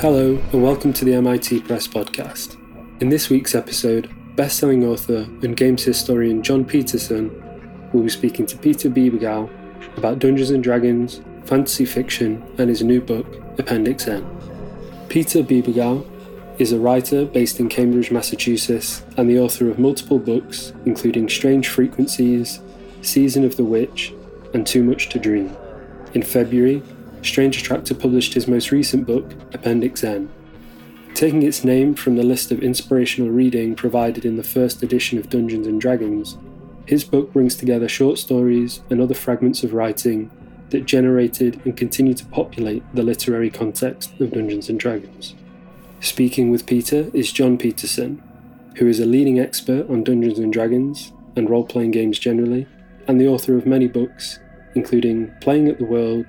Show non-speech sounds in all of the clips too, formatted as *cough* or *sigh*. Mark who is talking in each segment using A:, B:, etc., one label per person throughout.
A: Hello, and welcome to the MIT Press podcast. In this week's episode, best-selling author and games historian Jon Peterson will be speaking to Peter Bebergal about Dungeons and Dragons, fantasy fiction, and his new book, Appendix N. Peter Bebergal is a writer based in Cambridge, Massachusetts, and the author of multiple books, including Strange Frequencies, Season of the Witch, and Too Much to Dream. In February, Strange Attractor published his most recent book, Appendix N. Taking its name from the list of inspirational reading provided in the first edition of Dungeons and Dragons, his book brings together short stories and other fragments of writing that generated and continue to populate the literary context of Dungeons and Dragons. Speaking with Peter is Jon Peterson, who is a leading expert on Dungeons and Dragons and role playing games generally, and the author of many books, including Playing at the World,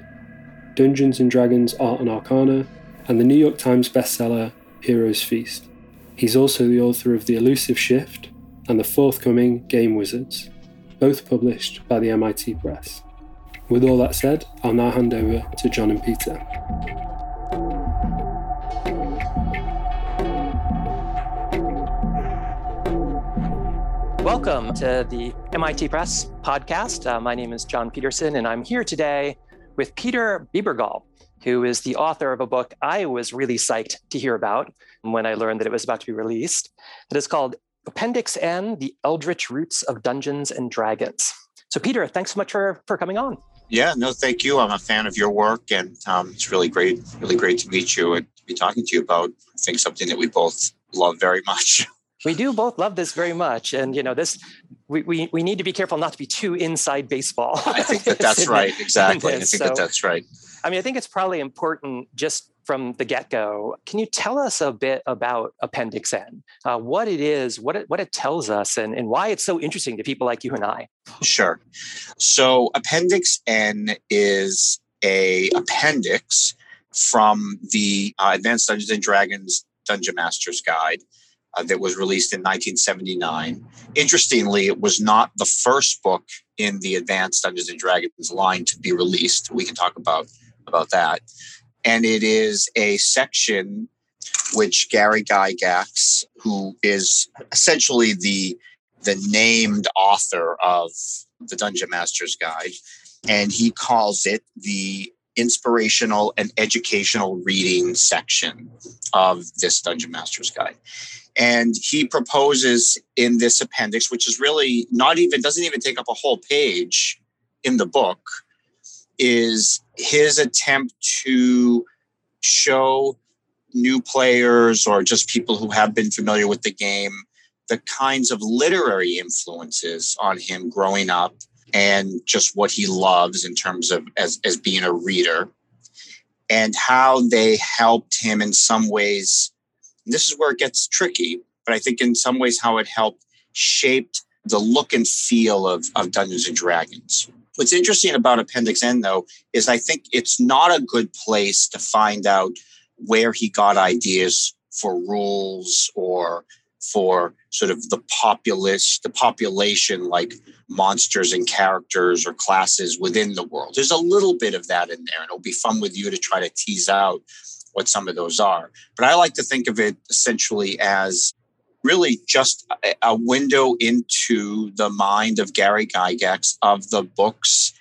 A: Dungeons and Dragons Art and Arcana, and the New York Times bestseller Heroes Feast. He's also the author of The Elusive Shift and the forthcoming Game Wizards, both published by the MIT Press. With all that said, I'll now hand over to Jon and Peter.
B: Welcome to the MIT Press podcast. Uh, my name is Jon Peterson, and I'm here today with Peter Bebergal, who is the author of a book I was really psyched to hear about when I learned that it was about to be released. It is called Appendix N The Eldritch Roots of Dungeons and Dragons. So, Peter, thanks so much for, for coming on.
C: Yeah, no, thank you. I'm a fan of your work, and um, it's really great, really great to meet you and to be talking to you about, I think, something that we both love very much. *laughs*
B: we do both love this very much. And you know this we, we, we need to be careful not to be too inside baseball.
C: I think that *laughs* that's right. Exactly. I think so, that that's right.
B: I mean i think it's probably important just from the get-go. Can you tell us a bit about appendix n? Uh, what it is what it, what it tells us and, and why it's so interesting to people like you and i.
C: Sure. So appendix n is a appendix from the uh, advanced dungeons and dragons dungeon master's guide uh, that was released in 1979. Interestingly, it was not the first book in the Advanced Dungeons and Dragons line to be released. We can talk about about that. And it is a section which Gary Gygax, who is essentially the the named author of the Dungeon Master's Guide, and he calls it the inspirational and educational reading section of this Dungeon Master's Guide. And he proposes in this appendix, which is really not even, doesn't even take up a whole page in the book, is his attempt to show new players or just people who have been familiar with the game the kinds of literary influences on him growing up and just what he loves in terms of as, as being a reader and how they helped him in some ways this is where it gets tricky, but I think in some ways how it helped shaped the look and feel of, of Dungeons and Dragons. What's interesting about Appendix N, though, is I think it's not a good place to find out where he got ideas for rules or for sort of the populace, the population like monsters and characters or classes within the world. There's a little bit of that in there, and it'll be fun with you to try to tease out what some of those are. But I like to think of it essentially as really just a, window into the mind of Gary Gygax of the books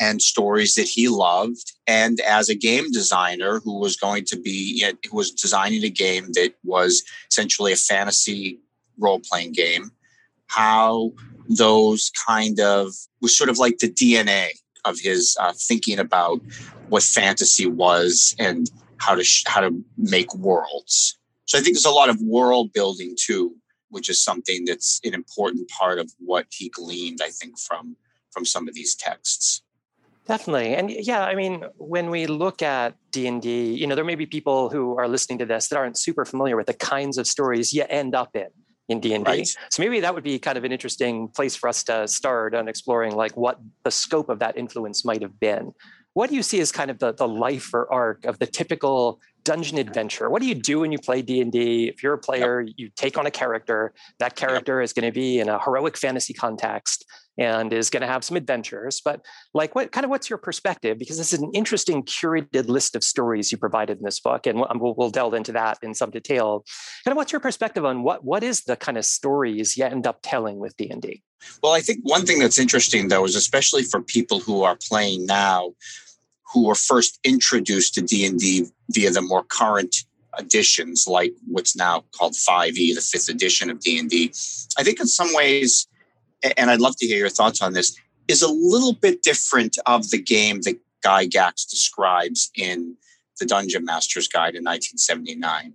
C: and stories that he loved. And as a game designer who was going to be, who was designing a game that was essentially a fantasy role playing game, how those kind of was sort of like the DNA of his uh, thinking about what fantasy was and how to sh- how to make worlds. So I think there's a lot of world building too, which is something that's an important part of what he gleaned, I think, from from some of these texts.
B: Definitely, and yeah, I mean, when we look at D and D, you know, there may be people who are listening to this that aren't super familiar with the kinds of stories you end up in in D&D. So maybe that would be kind of an interesting place for us to start on exploring like what the scope of that influence might have been what do you see as kind of the, the life or arc of the typical dungeon adventure. What do you do when you play D&D? If you're a player, yep. you take on a character. That character yep. is going to be in a heroic fantasy context and is going to have some adventures. But like, what kind of what's your perspective? Because this is an interesting curated list of stories you provided in this book, and we'll, we'll delve into that in some detail. Kind of, what's your perspective on what what is the kind of stories you end up telling with D and D?
C: Well, I think one thing that's interesting though is especially for people who are playing now, who were first introduced to D and D via the more current editions, like what's now called 5e, the fifth edition of D and D. I think in some ways and I'd love to hear your thoughts on this, is a little bit different of the game that Gygax describes in the Dungeon Master's Guide in 1979.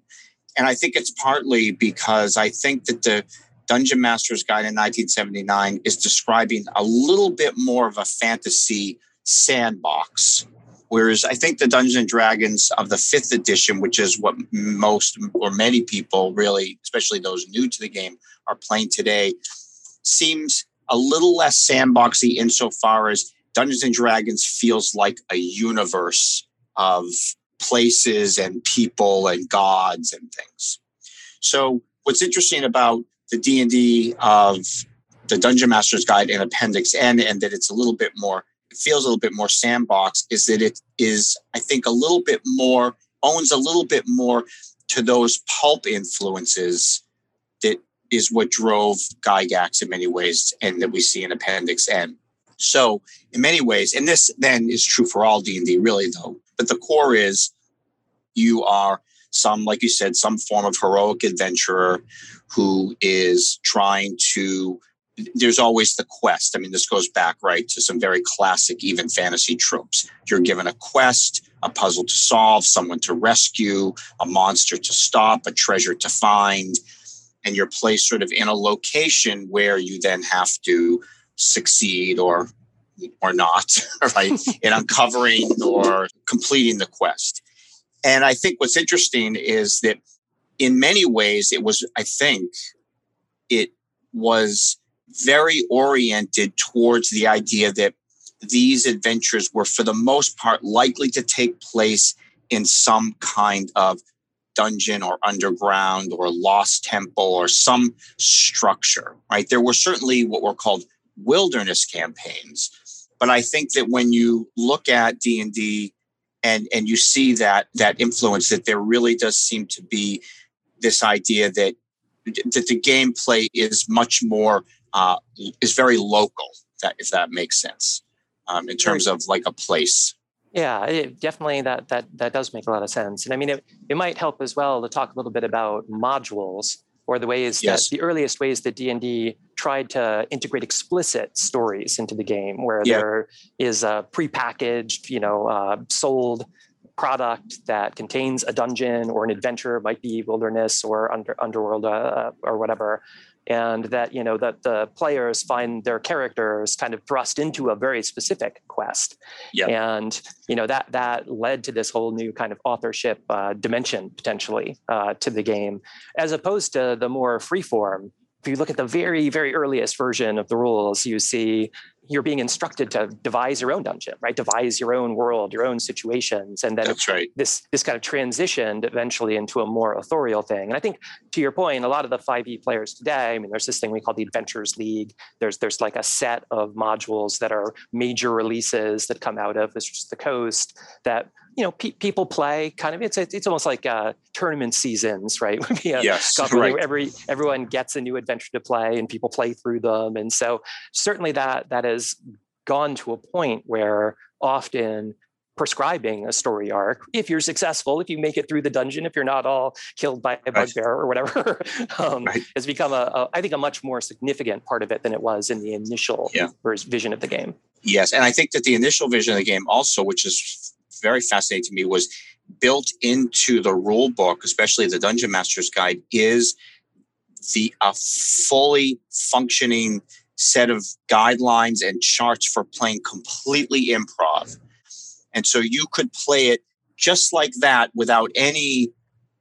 C: And I think it's partly because I think that the Dungeon Master's Guide in 1979 is describing a little bit more of a fantasy sandbox. Whereas I think the Dungeons and Dragons of the fifth edition, which is what most or many people really, especially those new to the game, are playing today, seems a little less sandboxy insofar as Dungeons and Dragons feels like a universe of places and people and gods and things. So what's interesting about the D&D of the Dungeon Master's Guide and Appendix N and that it's a little bit more feels a little bit more sandbox is that it is I think a little bit more owns a little bit more to those pulp influences that is what drove Gygax in many ways, and that we see in Appendix N. So, in many ways, and this then is true for all D and D, really, though. But the core is you are some, like you said, some form of heroic adventurer who is trying to. There's always the quest. I mean, this goes back right to some very classic, even fantasy tropes. You're given a quest, a puzzle to solve, someone to rescue, a monster to stop, a treasure to find and you're placed sort of in a location where you then have to succeed or or not *laughs* right *laughs* in uncovering or completing the quest and i think what's interesting is that in many ways it was i think it was very oriented towards the idea that these adventures were for the most part likely to take place in some kind of dungeon or underground or lost temple or some structure, right? There were certainly what were called wilderness campaigns. But I think that when you look at D&D and and you see that that influence that there really does seem to be this idea that that the gameplay is much more uh, is very local that if that makes sense um, in terms of like a place
B: yeah, it, definitely that that that does make a lot of sense. And I mean, it, it might help as well to talk a little bit about modules or the ways yes. that the earliest ways that D&D tried to integrate explicit stories into the game where yeah. there is a prepackaged, you know, uh, sold product that contains a dungeon or an adventure, might be wilderness or under, underworld uh, or whatever, and that you know that the players find their characters kind of thrust into a very specific quest yep. and you know that that led to this whole new kind of authorship uh, dimension potentially uh, to the game as opposed to the more freeform if you look at the very very earliest version of the rules you see you're being instructed to devise your own dungeon, right? Devise your own world, your own situations, and then
C: that's right.
B: This this kind of transitioned eventually into a more authorial thing. And I think to your point, a lot of the 5e players today, I mean, there's this thing we call the Adventures League. There's there's like a set of modules that are major releases that come out of this the coast that you know, pe- people play kind of. It's it's almost like uh, tournament seasons, right? *laughs*
C: yes, right.
B: Every everyone gets a new adventure to play, and people play through them, and so certainly that that has gone to a point where often prescribing a story arc if you're successful if you make it through the dungeon if you're not all killed by a bugbear or whatever *laughs* um, right. has become a, a I think a much more significant part of it than it was in the initial yeah. vision of the game
C: yes and i think that the initial vision of the game also which is very fascinating to me was built into the rule book, especially the Dungeon Master's Guide, is the a fully functioning set of guidelines and charts for playing completely improv. And so you could play it just like that without any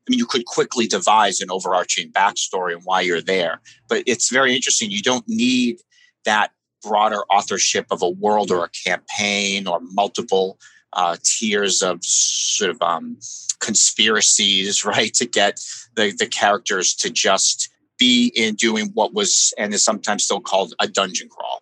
C: I mean, you could quickly devise an overarching backstory and why you're there. But it's very interesting. You don't need that broader authorship of a world or a campaign or multiple uh, tiers of sort of um, conspiracies, *laughs* right, to get the, the characters to just be in doing what was and is sometimes still called a dungeon crawl.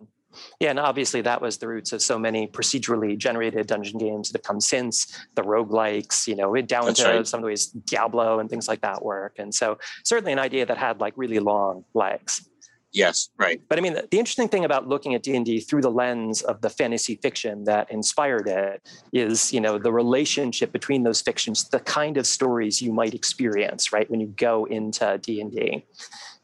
B: Yeah, and obviously that was the roots of so many procedurally generated dungeon games that have come since the roguelikes, you know, down That's to right. some of the ways Diablo and things like that work. And so certainly an idea that had like really long legs.
C: Yes, right.
B: But I mean, the, the interesting thing about looking at D and D through the lens of the fantasy fiction that inspired it is, you know, the relationship between those fictions, the kind of stories you might experience, right, when you go into D and D.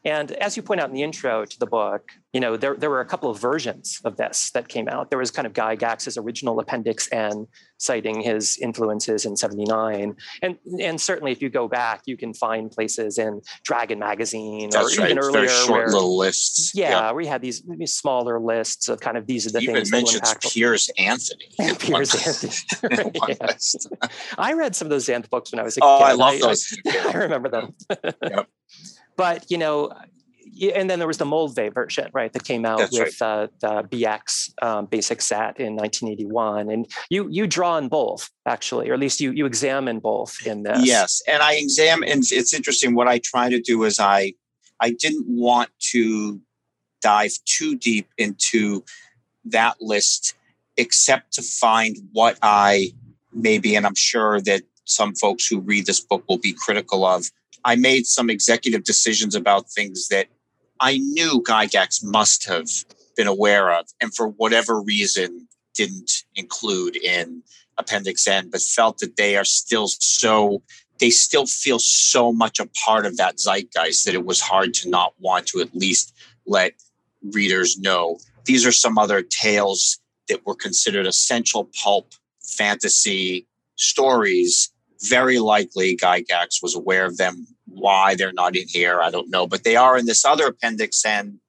B: And as you point out in the intro to the book, you know, there, there were a couple of versions of this that came out. There was kind of Gygax's original Appendix N, citing his influences in 79. And, and certainly if you go back, you can find places in Dragon Magazine
C: That's
B: or
C: right.
B: even earlier.
C: Very short
B: where,
C: little lists.
B: Yeah, yeah, we had these, smaller lists of kind of these are the
C: you
B: things.
C: Even mentions Piers Anthony. *laughs*
B: Piers Anthony. *laughs* *laughs* yes. I read some of those Xanth books when I was a
C: oh,
B: kid.
C: I love those.
B: I, I remember them.
C: yep.
B: But you know, and then there was the Moldvay version, right, that came out
C: That's
B: with right. uh, the BX um, basic set in 1981, and you you draw on both actually, or at least you you examine both in this.
C: Yes, and I examine, and it's interesting. What I try to do is I I didn't want to dive too deep into that list, except to find what I maybe, and I'm sure that some folks who read this book will be critical of I made some executive decisions about things that I knew Gygax must have been aware of, and for whatever reason didn't include in Appendix N, but felt that they are still so they still feel so much a part of that zeitgeist that it was hard to not want to at least let readers know. These are some other tales that were considered essential pulp fantasy stories. Very likely Gygax was aware of them why they're not in here, I don't know, but they are in this other appendix and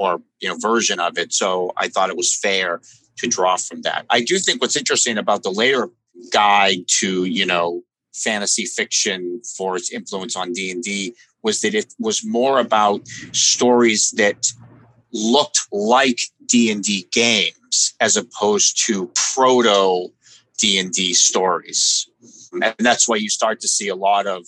C: or you know version of it. So I thought it was fair to draw from that. I do think what's interesting about the later guide to you know fantasy fiction for its influence on D and D was that it was more about stories that looked like D and D games as opposed to proto D and D stories, and that's why you start to see a lot of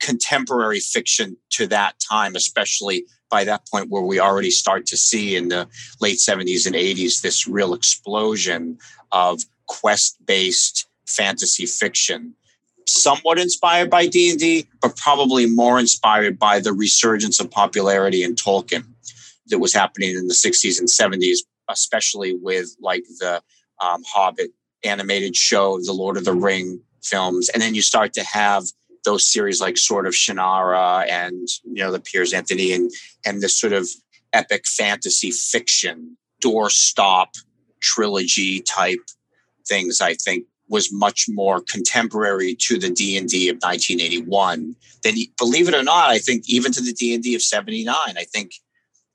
C: contemporary fiction to that time, especially by that point where we already start to see in the late 70s and 80s this real explosion of quest-based fantasy fiction. Somewhat inspired by d&d but probably more inspired by the resurgence of popularity in tolkien that was happening in the 60s and 70s especially with like the um, hobbit animated show the lord of the ring films. And then you start to have those series like sort of Shannara and you know the Piers Anthony and and this sort of epic fantasy fiction doorstop trilogy type things I think was much more contemporary to the D&D of 1981 than believe it or not I think even to the D&D of 79 I think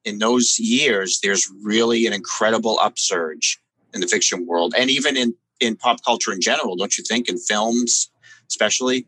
C: in those years there's really an incredible upsurge in the fiction world and even in in pop culture in general don't you think? In films especially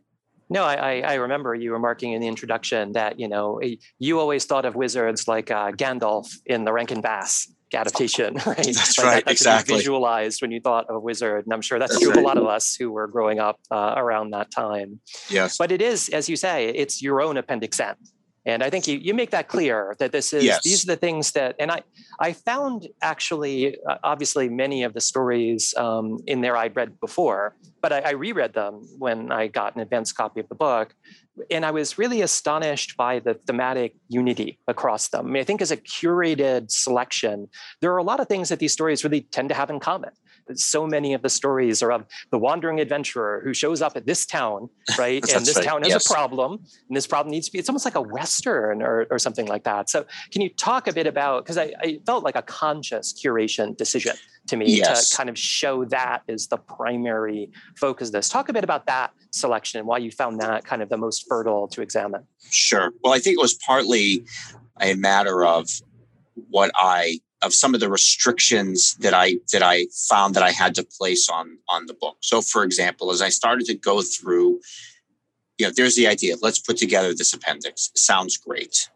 B: no, I, I remember you remarking in the introduction that you know you always thought of wizards like uh, Gandalf in the Rankin Bass adaptation, *laughs* right?
C: That's
B: like
C: right,
B: that's
C: exactly.
B: Visualized when you thought of a wizard, and I'm sure that's,
C: That's
B: true of a lot of us who were growing up uh, around that time.
C: Yes.
B: But it is, as you say, it's your own appendix N. And I think you, you make that clear that this is
C: Yes.
B: these are the things that and I I found actually uh, obviously many of the stories um, in there I'd read before, but I, I reread them when I got an advanced copy of the book, and I was really astonished by the thematic unity across them. I mean, I think as a curated selection, there are a lot of things that these stories really tend to have in common. So many of the stories are of the wandering adventurer who shows up at this town, right? *laughs* and this
C: right,
B: town has
C: yes.
B: a problem, and this problem needs to be, it's almost like a Western or, or something like that. So, can you talk a bit about, because I, I felt like a conscious curation decision to me
C: Yes.
B: to kind of show that as the primary focus of this. Talk a bit about that selection and why you found that kind of the most fertile to examine.
C: Sure. Well, I think it was partly a matter of what I of some of the restrictions that I that I found that I had to place on on the book. So, for example, as I started to go through, you know, there's the idea. Let's put together this appendix. Sounds great.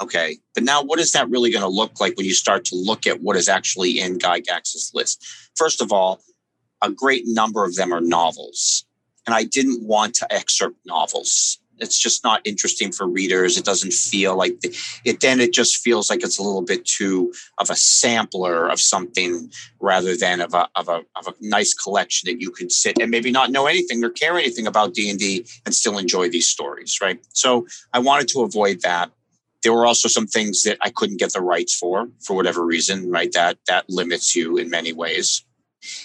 C: Okay, but now what is that really going to look like when you start to look at what is actually in Gygax's list? First of all, a great number of them are novels. And I didn't want to excerpt novels. It's just not interesting for readers. It doesn't feel like the, it. Then it just feels like it's a little bit too of a sampler of something rather than of a of a of a nice collection that you could sit and maybe not know anything or care anything about D and D and still enjoy these stories. Right. So I wanted to avoid that. There were also some things that I couldn't get the rights for, for whatever reason. Right. That that limits you in many ways.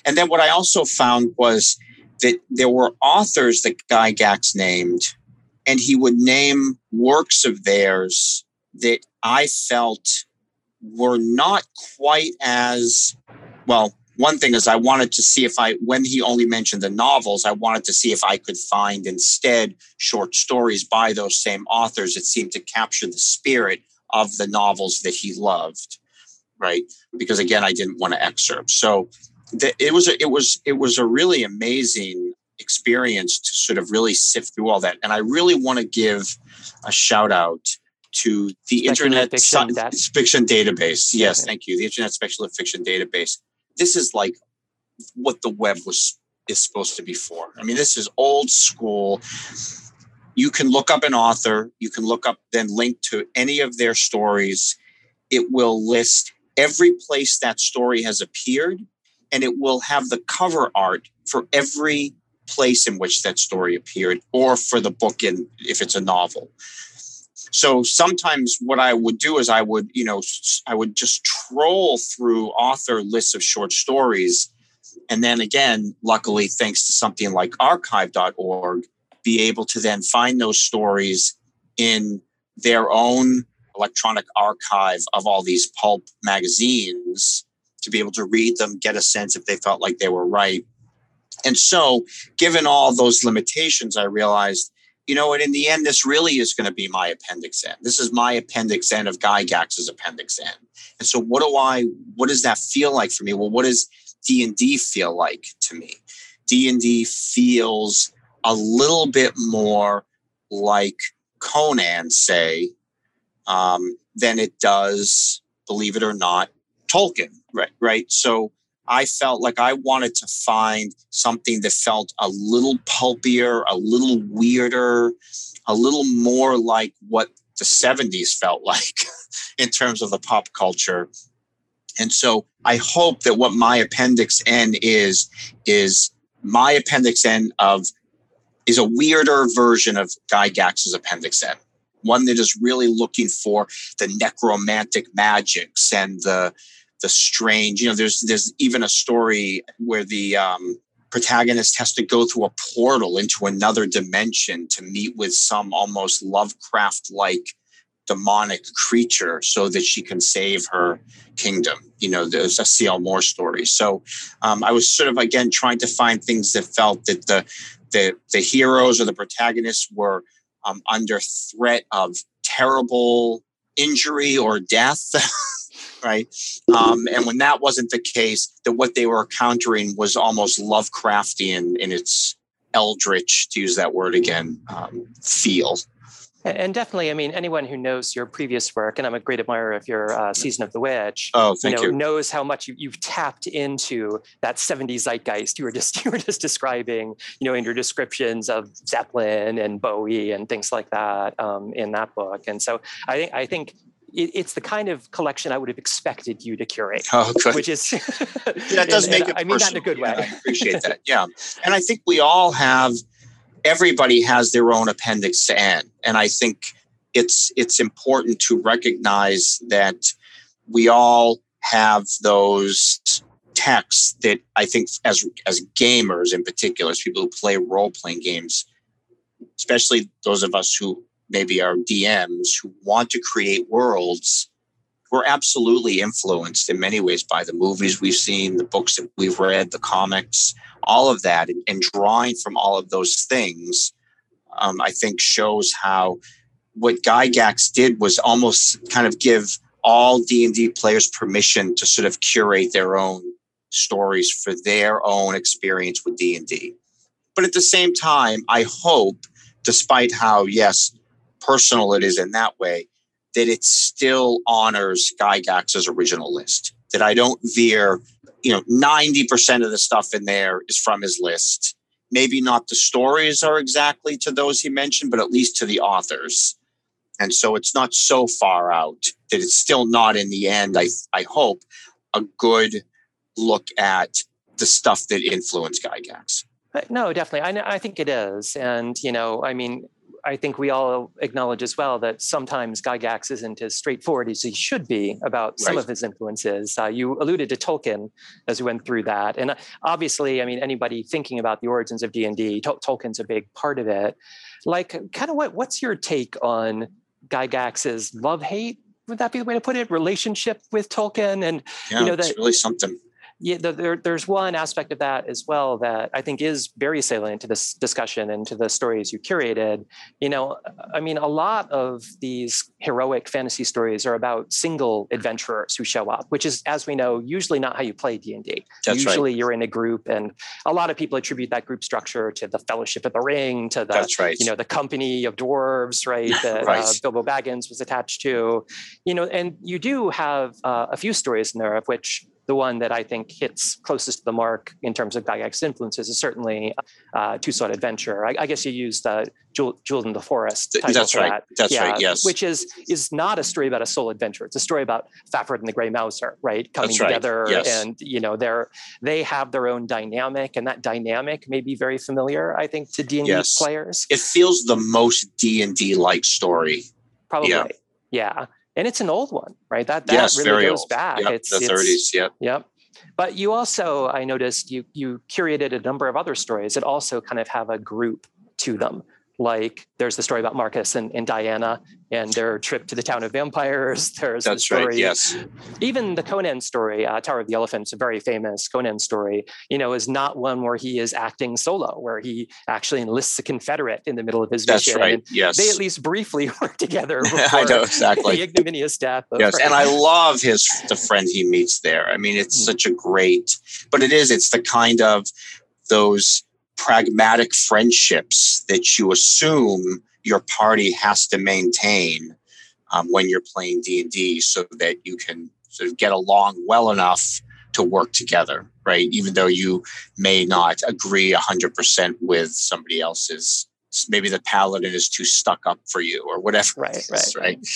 C: And then what I also found was that there were authors that Gygax named, and he would name works of theirs that I felt were not quite as well. One thing is, I wanted to see if I, when he only mentioned the novels, I wanted to see if I could find instead short stories by those same authors that seemed to capture the spirit of the novels that he loved. Right. Because again, I didn't want to excerpt. So it was a, it was it was a really amazing experience to sort of really sift through all that. And i really want to give a shout out to the internet fiction, fiction database. Yes okay. thank you. The internet speculative fiction database. This is like what the web was is supposed to be for. I mean this is old school. You can look up an author. You can look up then link to any of their stories. It will list every place that story has appeared and it will have the cover art for every place in which that story appeared or for the book in if it's a novel so sometimes what i would do is i would you know i would just troll through author lists of short stories and then again luckily thanks to something like archive.org be able to then find those stories in their own electronic archive of all these pulp magazines to be able to read them, get a sense if they felt like they were right. And so, given all those limitations, I realized, you know what, in the end, this really is going to be my appendix N. This is my appendix N of Gygax's appendix N. And so, what do I, what does that feel like for me? Well, what does D&D feel like to me? D&D feels a little bit more like Conan, say, um, than it does, believe it or not, Tolkien, right? Right. So I felt like I wanted to find something that felt a little pulpier, a little weirder, a little more like what the 70s felt like *laughs* in terms of the pop culture. And so I hope that what my appendix N is, is my appendix N of is a weirder version of Gygax's appendix N. One that is really looking for the necromantic magics and the the strange. You know, there's there's even a story where the um, protagonist has to go through a portal into another dimension to meet with some almost Lovecraft like demonic creature so that she can save her kingdom. You know, there's a C.L. Moore story. So um, I was sort of again trying to find things that felt that the the the heroes or the protagonists were um, under threat of terrible injury or death. *laughs* right? Um, and when that wasn't the case, that what they were encountering was almost Lovecraftian in its eldritch, to use that word again, um, feel.
B: And definitely, I mean, anyone who knows your previous work, and I'm a great admirer of your uh, Season of the Witch,
C: oh, thank
B: you, know,
C: you.
B: knows how much you, have tapped into that 70s zeitgeist you were just *laughs* you were just describing, you know, in your descriptions of Zeppelin and Bowie and things like that um, in that book. And so I think I think it, it's the kind of collection I would have expected you to curate. *laughs*
C: Oh, good.
B: Which is *laughs*
C: that does
B: and,
C: make
B: and
C: it.
B: I mean that in a good way.
C: Yeah, I appreciate that. *laughs* Yeah, and I think we all have. Everybody has their own appendix to N, and I think it's it's important to recognize that we all have those texts that I think as as gamers in particular, as people who play role playing games, especially those of us who maybe our DMs who want to create worlds we're absolutely influenced in many ways by the movies we've seen, the books that we've read, the comics, all of that, and, and drawing from all of those things, um, I think shows how what Gygax did was almost kind of give all D&D players permission to sort of curate their own stories for their own experience with D&D. But at the same time, I hope, despite how, yes, personal it is in that way, that it still honors Gygax's original list. that I don't veer. You know, ninety percent of the stuff in there is from his list. Maybe not the stories are exactly to those he mentioned, but at least to the authors. And so it's not so far out that it's still not in the end, I, I hope, a good look at the stuff that influenced Gygax.
B: Uh, no, definitely. I, I think it is. And, you know, I mean, I think we all acknowledge as well that sometimes Gygax isn't as straightforward as he should be about some right. of his influences. Uh, you alluded to Tolkien as we went through that, and uh, obviously, I mean, anybody thinking about the origins of D and D, Tolkien's a big part of it. Like, kind of what what's your take on Gygax's love hate? Would that be the way to put it? Relationship with Tolkien, and
C: yeah,
B: you know
C: that really something
B: yeah, there, there's one aspect of that as well that I think is very salient to this discussion and to the stories you curated. You know, I mean, a lot of these heroic fantasy stories are about single adventurers who show up, which is, as we know, usually not how you play D and D. Usually, right. you're in a group, and a lot of people attribute that group structure to the Fellowship of the Ring, to the
C: right.
B: you know the company of dwarves, right? *laughs* That right. Uh, Bilbo Baggins was attached to. You know, and you do have uh, a few stories in there of which the one that I think hits closest to the mark in terms of Gygax influences is certainly uh, Two Sought Adventure. I, I, guess you used the Jewel, Jewel in the Forest.
C: That's right.
B: That.
C: That's yeah, right. Yes.
B: Which is is not a story about a solo adventure. It's a story about Fafhrd and the Grey Mouser, right? Coming
C: That's
B: together,
C: right. yes.
B: and you know they're they have their own dynamic, and that dynamic may be very familiar. I think to D and D players.
C: It feels the most D and D like story.
B: Probably. Yeah. yeah and it's an old one, right? That that
C: yes,
B: really goes
C: old.
B: back.
C: Yep,
B: it's
C: the 30s. Yep.
B: Yep. But you also, I noticed you you curated a number of other stories that also kind of have a group to them like there's the story about Marcus and, and Diana and their trip to the town of vampires. *laughs* There's
C: That's
B: the story,
C: right, yes.
B: Even the Conan story, uh, Tower of the Elephants, a very famous Conan story, you know, is not one where he is acting solo, where he actually enlists a Confederate in the middle of his
C: That's
B: mission.
C: right,
B: and
C: yes.
B: They at least briefly *laughs* work together *laughs*
C: I know, exactly.
B: the ignominious death.
C: yes, and I love his the friend he meets there. I mean, it's mm-hmm. such a great, but it is, it's the kind of those pragmatic friendships that you assume your party has to maintain um, when you're playing d&d so that you can sort of get along well enough to work together right? Even though you may not agree 100% with somebody else's maybe the paladin is too stuck up for you or whatever
B: right right,
C: right?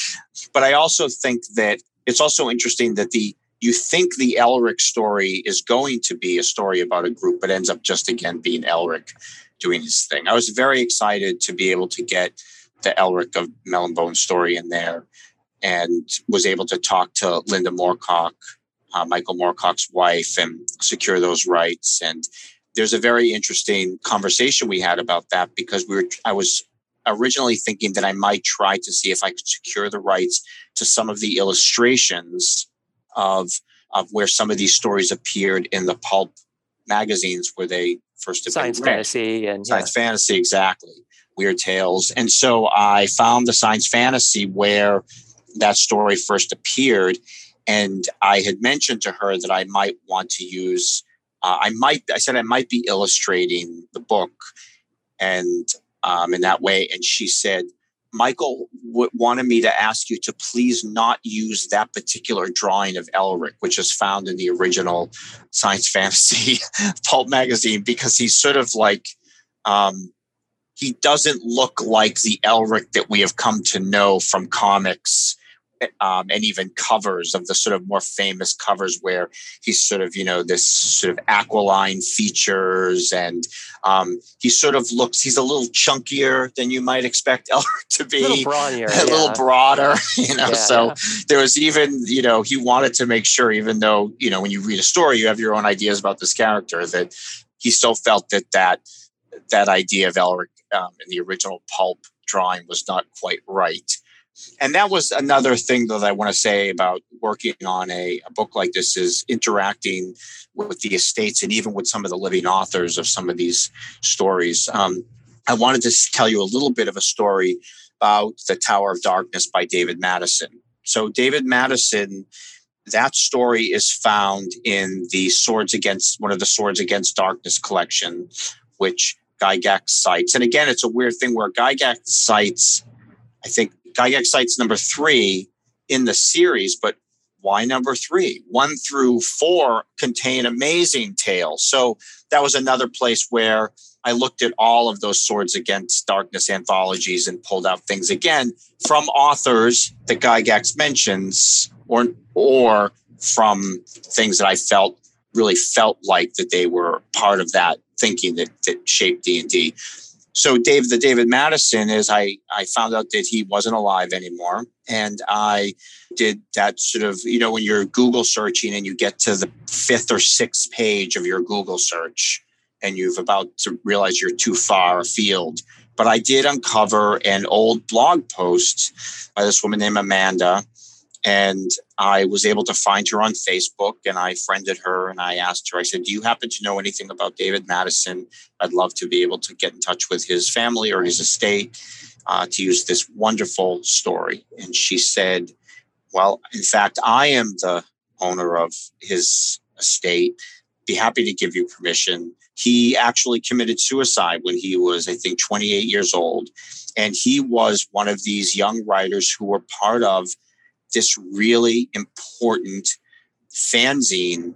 C: But i also think that it's also interesting that the you think the Elric story is going to be a story about a group, but ends up just again being Elric doing his thing. I was very excited to be able to get the Elric of Melniboné story in there and was able to talk to Linda Moorcock, uh, Michael Moorcock's wife, and secure those rights. And there's a very interesting conversation we had about that because we were, I was originally thinking that I might try to see if I could secure the rights to some of the illustrations of of where some of these stories appeared in the pulp magazines where they first appeared.
B: science fantasy and
C: science yeah. fantasy exactly weird tales and so i found the science fantasy where that story first appeared and i had mentioned to her that i might want to use uh, i might i said i might be illustrating the book and um, in that way and she said Michael w- wanted me to ask you to please not use that particular drawing of Elric, which is found in the original science fantasy *laughs* pulp magazine, because he's sort of like, um, he doesn't look like the Elric that we have come to know from comics um, and even covers of the sort of more famous covers where he's sort of you know this sort of aquiline features and um, he sort of looks he's a little chunkier than you might expect *laughs* Elric to be
B: a little brawnier
C: a
B: yeah.
C: little broader *laughs* you know
B: yeah,
C: so
B: yeah.
C: there was even you know he wanted to make sure even though you know when you read a story you have your own ideas about this character that he still felt that that that idea of Elric um, in the original pulp drawing was not quite right and that was another thing that I want to say about working on a, a, book like this is interacting with the estates and even with some of the living authors of some of these stories. Um, I wanted to tell you a little bit of a story about the Tower of Darkness by David Madison. So David Madison, that story is found in the Swords Against one of the Swords Against Darkness collection, which Gygax cites. And again, it's a weird thing where Gygax cites, I think Gygax cites number three in the series, but why number three? One through four contain amazing tales. So that was another place where I looked at all of those Swords Against Darkness anthologies and pulled out things again from authors that Gygax mentions, or or from things that I felt really felt like that they were part of that thinking that that shaped D and D. So Dave, the David Madison is I I found out that he wasn't alive anymore, and I did that sort of you know when you're Google searching and you get to the fifth or sixth page of your Google search and you've about to realize you're too far afield. But I did uncover an old blog post by this woman named Amanda and I was able to find her on Facebook and I friended her and I asked her, I said, Do you happen to know anything about David Madison? I'd love to be able to get in touch with his family or his estate uh, to use this wonderful story. And she said, Well, in fact, I am the owner of his estate. Be happy to give you permission. He actually committed suicide when he was, I think, 28 years old. And he was one of these young writers who were part of this really important fanzine,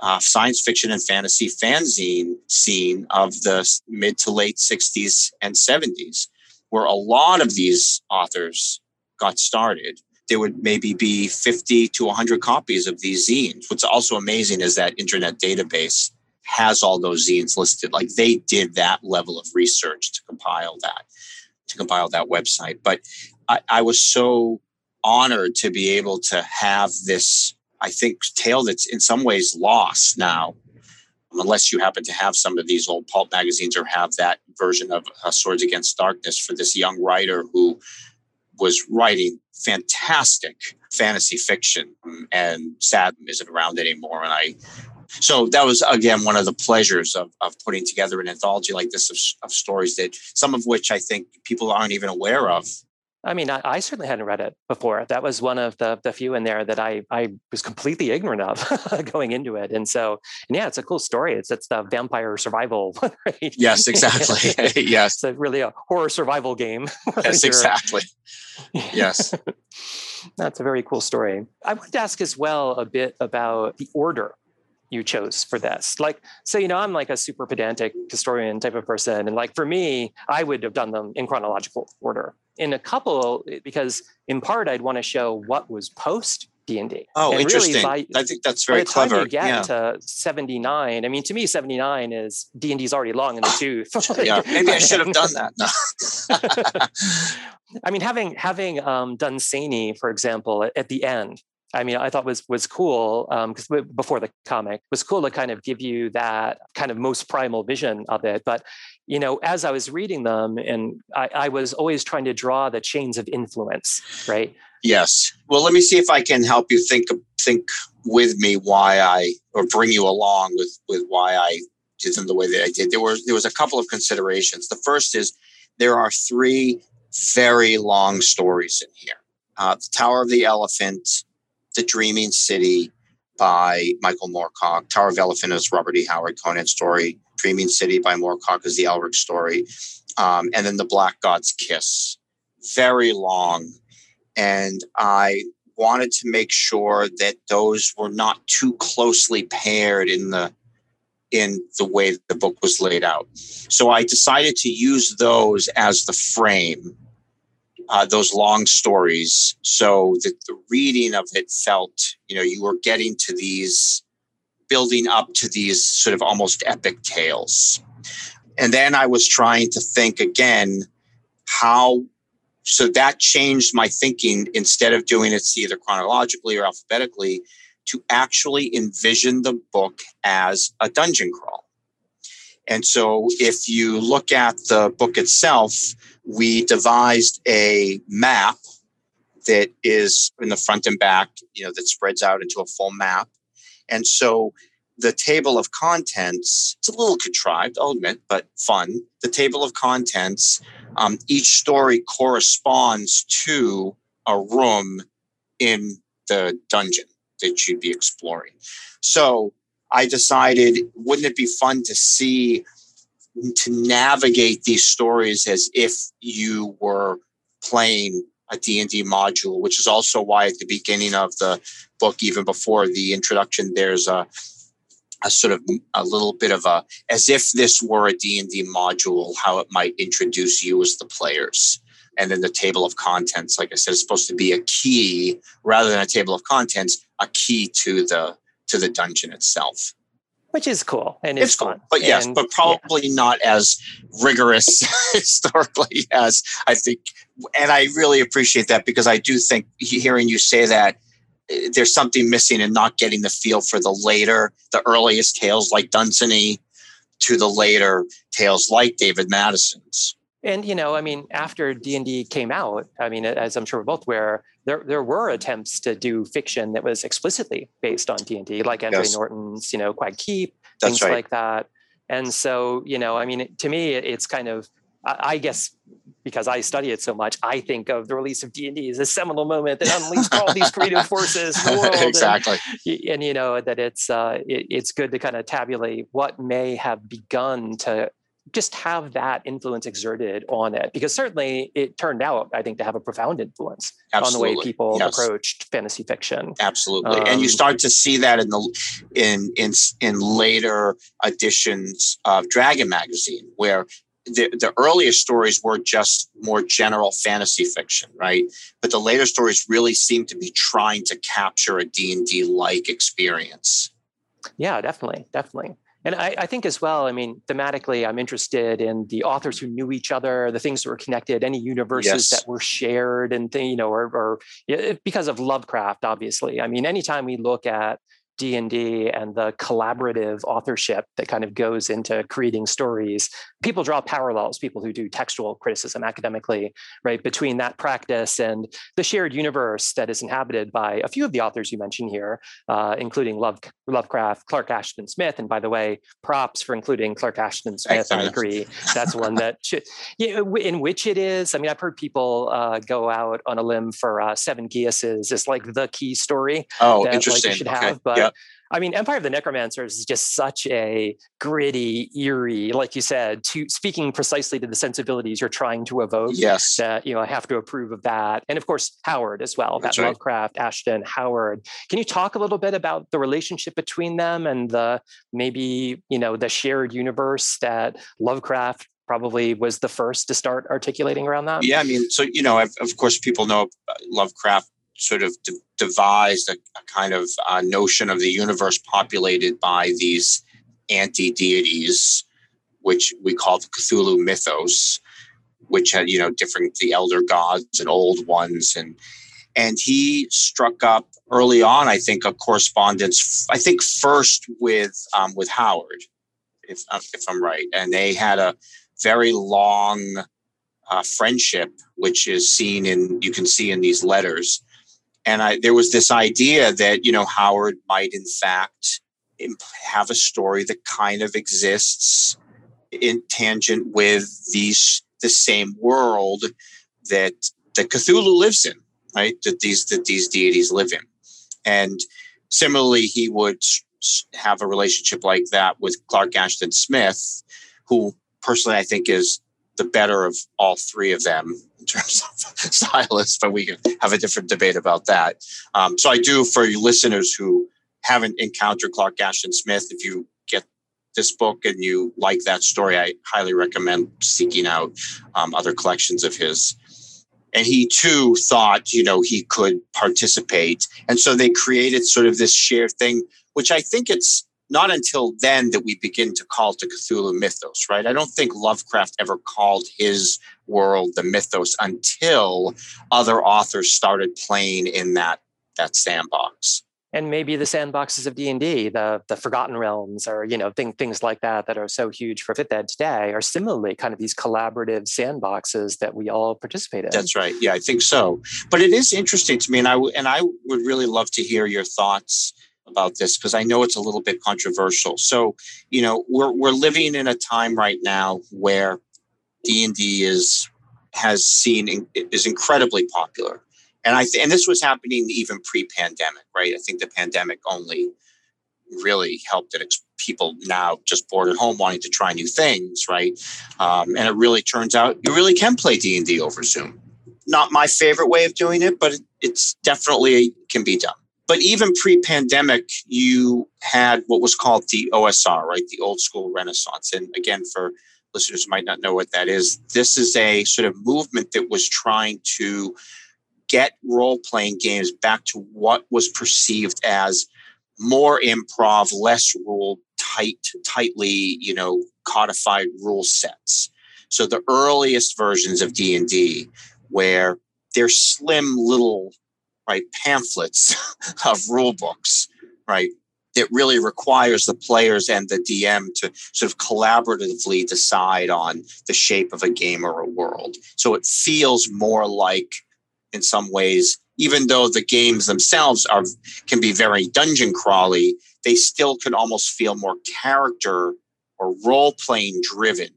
C: uh, science fiction and fantasy fanzine scene of the mid to late 60s and 70s, where a lot of these authors got started. There would maybe be 50 to 100 copies of these zines. What's also amazing is that internet database has all those zines listed. Like they did that level of research to compile that, to compile that website. But I, I was so honored to be able to have this, I think, tale that's in some ways lost now, unless you happen to have some of these old pulp magazines or have that version of uh, Swords Against Darkness for this young writer who was writing fantastic fantasy fiction and sad isn't around anymore. And I, so that was again one of the pleasures of, of putting together an anthology like this of, of stories that some of which I think people aren't even aware of
B: I mean, I, I, certainly hadn't read it before. That was one of the the few in there that I I was completely ignorant of *laughs* going into it. And so, and yeah, it's a cool story. It's it's the vampire survival, *laughs*
C: right? Yes, exactly. *laughs* yes,
B: it's really a horror survival game.
C: yes, exactly. Yes,
B: that's a very cool story. I wanted to ask as well a bit about the order you chose for this? Like, so, you know, I'm like a super pedantic historian type of person. And like for me, I would have done them in chronological order. In a couple, because in part, I'd want to show what was post D&D.
C: Oh, and interesting. Really by, I think that's very clever.
B: get yeah. to 79, I mean, to me, 79 is D&D is already long in the *laughs* tooth. *laughs*
C: yeah, maybe I should have done that. No. *laughs*
B: I mean, having having um, done Sani, for example, at, at the end, I mean, I thought was was cool because um, before the comic was cool to kind of give you that kind of most primal vision of it. But you know, as I was reading them, and I, I was always trying to draw the chains of influence, right?
C: Yes. Well, let me see if I can help you think think with me why I or bring you along with with why I did them the way that I did. There were there was a couple of considerations. The first is there are three very long stories in here. Uh, the Tower of the Elephant, the Dreaming City by Michael Moorcock. Tower of Elephant is Robert E. Howard Conan story. Dreaming City by Moorcock is the Elric story. Um, and then The Black God's Kiss. Very long. And I wanted to make sure that those were not too closely paired in the in the way the book was laid out. So I decided to use those as the frame uh, those long stories so that the reading of it felt, you know, you were getting to these, building up to these sort of almost epic tales. And then I was trying to think again how, so that changed my thinking instead of doing it either chronologically or alphabetically to actually envision the book as a dungeon crawl. And so if you look at the book itself, we devised a map that is in the front and back, you know, that spreads out into a full map. And so the table of contents, it's a little contrived, I'll admit, but fun. The table of contents, um, each story corresponds to a room in the dungeon that you'd be exploring. So I decided, wouldn't it be fun to see to navigate these stories as if you were playing a D&D module, which is also why at the beginning of the book, even before the introduction, there's a, a sort of a little bit of a, as if this were a D&D module, how it might introduce you as the players. And then the table of contents, like I said, is supposed to be a key rather than a table of contents, a key to the to the dungeon itself
B: which is cool and
C: it's,
B: it's
C: cool.
B: fun.
C: But yes,
B: and,
C: but probably yeah. not as rigorous *laughs* historically as I think. And I really appreciate that because I do think hearing you say that eh, there's something missing in not getting the feel for the later, the earliest tales like Dunsany to the later tales like David Madison's
B: and you know i mean after d&d came out i mean as i'm sure we're both aware there, there were attempts to do fiction that was explicitly based on d&d like andre yes. norton's you know Quag keep That's things right. like that and so you know i mean to me it's kind of I guess because I study it so much, I think of the release of D and D as a seminal moment that unleashed all these creative *laughs* forces in the world.
C: exactly,
B: and, and, you know that it's uh, it, it's good to kind of tabulate what may have begun to just have that influence exerted on it because certainly it turned out i think to have a profound influence Absolutely. on the way people yes. approached fantasy fiction
C: Absolutely, um, and you um, start to see that in the in in in later editions of Dragon magazine, where the, the earliest stories were just more general fantasy fiction, right? But the later stories really seem to be trying to capture a D&D like experience.
B: Yeah, definitely, definitely. And I, I, think as well, I mean, thematically, I'm interested in the authors who knew each other, the things that were connected, any universes yes. that were shared, and you know, or, or eh, because of Lovecraft, obviously. I mean, anytime we look at D&D and the collaborative authorship that kind of goes into creating stories. People draw parallels, people who do textual criticism academically, right, between that practice and the shared universe that is inhabited by a few of the authors you mentioned here, uh, including Love, Lovecraft, Clark Ashton Smith. And by the way, props for including Clark Ashton Smith. I agree. That's one that should, yeah, in which it is. I mean, I've heard people uh, go out on a limb for uh, Seven Geases is like the key story.
C: Oh, that, interesting.
B: Like, should okay. have, but yep. I mean, Empire of the Necromancers is just such a gritty, eerie, like you said, to speaking precisely to the sensibilities you're trying to evoke.
C: Yes.
B: That, you know, I have to approve of that. And of course, Howard as well, That's that right. Lovecraft, Ashton, Howard. Can you talk a little bit about the relationship between them and the maybe, you know, the shared universe that Lovecraft probably was the first to start articulating around that?
C: Yeah, I mean, so you know, of, of course, people know uh, Lovecraft sort of de- devised a, a, kind of uh, notion of the universe populated by these anti deities, which we call the Cthulhu mythos, which had you know different the elder gods and old ones, and and he struck up early on, I think, a correspondence. I think first with um, with Howard, if uh, if I'm right, and they had a very long uh, friendship, which is seen in you can see in these letters and I, there was this idea that you know Howard might in fact have a story that kind of exists in tangent with these the same world that that Cthulhu lives in, right? That these that these deities live in, and similarly, he would have a relationship like that with Clark Ashton Smith, who personally I think is the better of all three of them in terms of *laughs* stylists, but we can have a different debate about that. Um, so I do, for you listeners who haven't encountered Clark Ashton Smith, if you get this book and you like that story, I highly recommend seeking out um, other collections of his. And he too thought, you know, he could participate. And so they created sort of this shared thing, which I think it's not until then that we begin to call to Cthulhu mythos, right? I don't think Lovecraft ever called his world the mythos until other authors started playing in that that sandbox.
B: And maybe the sandboxes of D and D, the the Forgotten Realms, or you know thing, things like that that are so huge for Fifth Ed today, are similarly kind of these collaborative sandboxes that we all participate in.
C: That's right. Yeah, I think so. But it is interesting to me, and I and I would really love to hear your thoughts about this because I know it's a little bit controversial. So, you know, we're we're living in a time right now where D and D is has seen is incredibly popular, and I th- and this was happening even pre-pandemic, right? I think the pandemic only really helped it. People now just bored at home wanting to try new things, right? Um, and it really turns out you really can play D and D over Zoom not my favorite way of doing it, but it's definitely can be done. But even pre-pandemic, you had what was called the OSR, right? The old school renaissance. And again, for listeners who might not know what that is, this is a sort of movement that was trying to get role-playing games back to what was perceived as more improv, less rule tight, tightly, you know, codified rule sets. So the earliest versions of D&D where they're slim little right pamphlets *laughs* of rule books, right? It really requires the players and the DM to sort of collaboratively decide on the shape of a game or a world. So it feels more like, in some ways, even though the games themselves are can be very dungeon crawly, they still can almost feel more character or role playing driven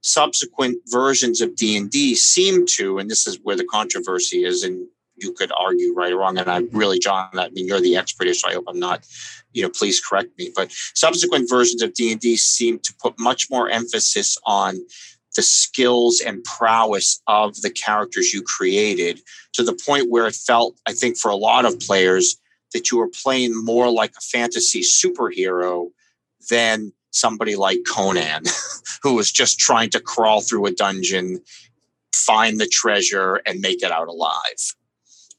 C: subsequent versions of d&d seem to and this is where the controversy is and you could argue right or wrong and i'm really jon i mean you're the expert here so i hope i'm not you know please correct me but subsequent versions of d&d seem to put much more emphasis on the skills and prowess of the characters you created to the point where it felt i think for a lot of players that you were playing more like a fantasy superhero than somebody like Conan, *laughs* who was just trying to crawl through a dungeon, find the treasure, and make it out alive.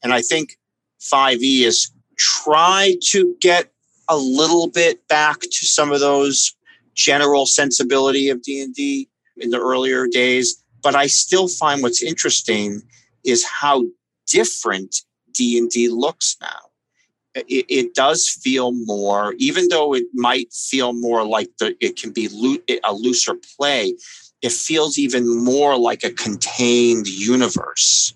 C: And I think 5e is try to get a little bit back to some of those general sensibility of D&D in the earlier days, but I still find what's interesting is how different D&D looks now. It, it, does feel more, even though it might feel more like the, it can be lo- a looser play, it feels even more like a contained universe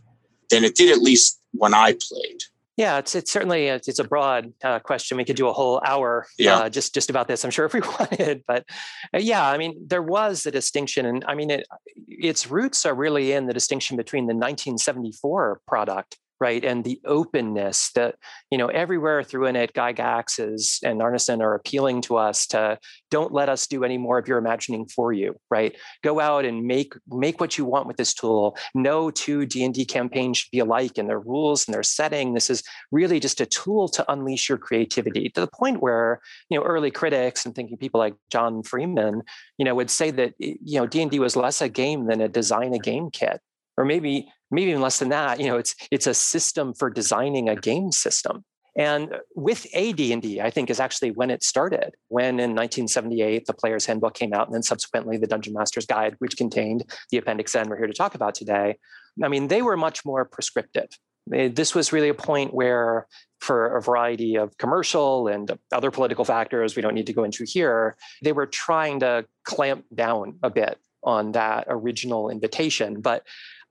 C: than it did at least when I played.
B: Yeah, it's it's certainly a, it's a broad uh, question. We could do a whole hour yeah. uh, just just about this. I'm sure if we *laughs* wanted, but uh, yeah, I mean, there was a distinction, and I mean, it, its roots are really in the distinction between the 1974 product right? And the openness that, you know, everywhere through in it, Gygax is, and Arneson are appealing to us to don't let us do any more of your imagining for you, right? Go out and make make what you want with this tool. No two D&D campaigns should be alike in their rules and their setting. This is really just a tool to unleash your creativity to the point where, you know, early critics and thinking people like Jon Freeman, you know, would say that, eh, you know, D&D was less a game than a design a game kit or maybe maybe even less than that you know it's it's a system for designing a game system and with AD&D, I think is actually when it started. When in 1978 the Player's Handbook came out, and then subsequently the Dungeon Master's Guide, which contained the Appendix N we're here to talk about today. I mean, they were much more prescriptive. This was really a point where, for a variety of commercial and other political factors we don't need to go into here, they were trying to clamp down a bit on that original invitation. But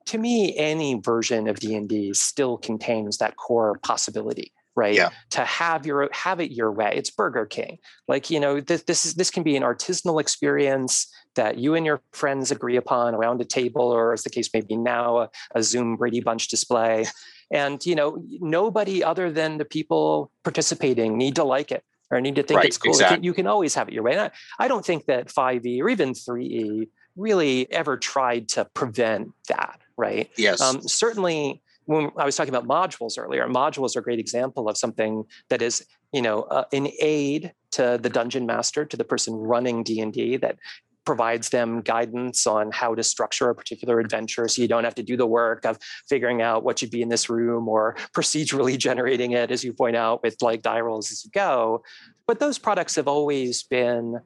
B: to me any version of d&d still contains that core possibility right? Yeah. to have your have it your way. It's burger king. Like you know this this is this can be an artisanal experience that you and your friends agree upon around a table or as the case may be now a, a zoom brady bunch display. And you know nobody other than the people participating need to like it or need to think right, it's cool. Exactly. you can always have it your way. And I, I don't think that 5e or even 3e really ever tried to prevent that right?
C: Yes. Um,
B: certainly, when I was talking about modules earlier, modules are a great example of something that is, you know, uh, an aid to the dungeon master, to the person running D and D, that provides them guidance on how to structure a particular adventure so you don't have to do the work of figuring out what should be in this room or procedurally *laughs* generating it as you point out with like die rolls as you go but those products have always been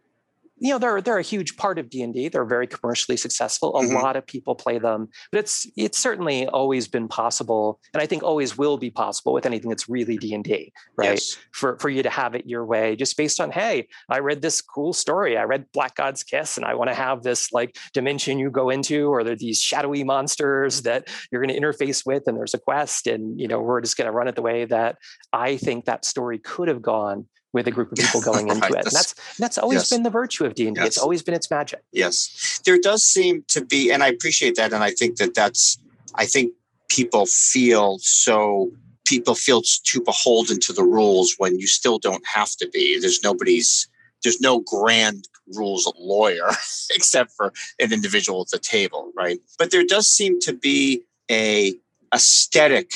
B: you know they're they're a huge part of d&d they're very commercially successful a mm-hmm. lot of people play them but it's it's certainly always been possible and i think always will be possible with anything that's really d&d right yes. for for you to have it your way just based on hey i read this cool story i read black god's kiss and i want to have this like dimension you go into or there these shadowy monsters that you're going to interface with and there's a quest and you know we're just going to run it the way that i think that story could have gone with a group of people going *laughs* into right. it. And that's that's always yes. been the virtue of D and D. It's always been its magic.
C: Yes, there does seem to be, and I appreciate that, and I think that that's. I think people feel so. People feel too beholden to the rules when you still don't have to be. There's nobody's. There's no grand rules lawyer *laughs* except for an individual at the table, right? But there does seem to be a aesthetic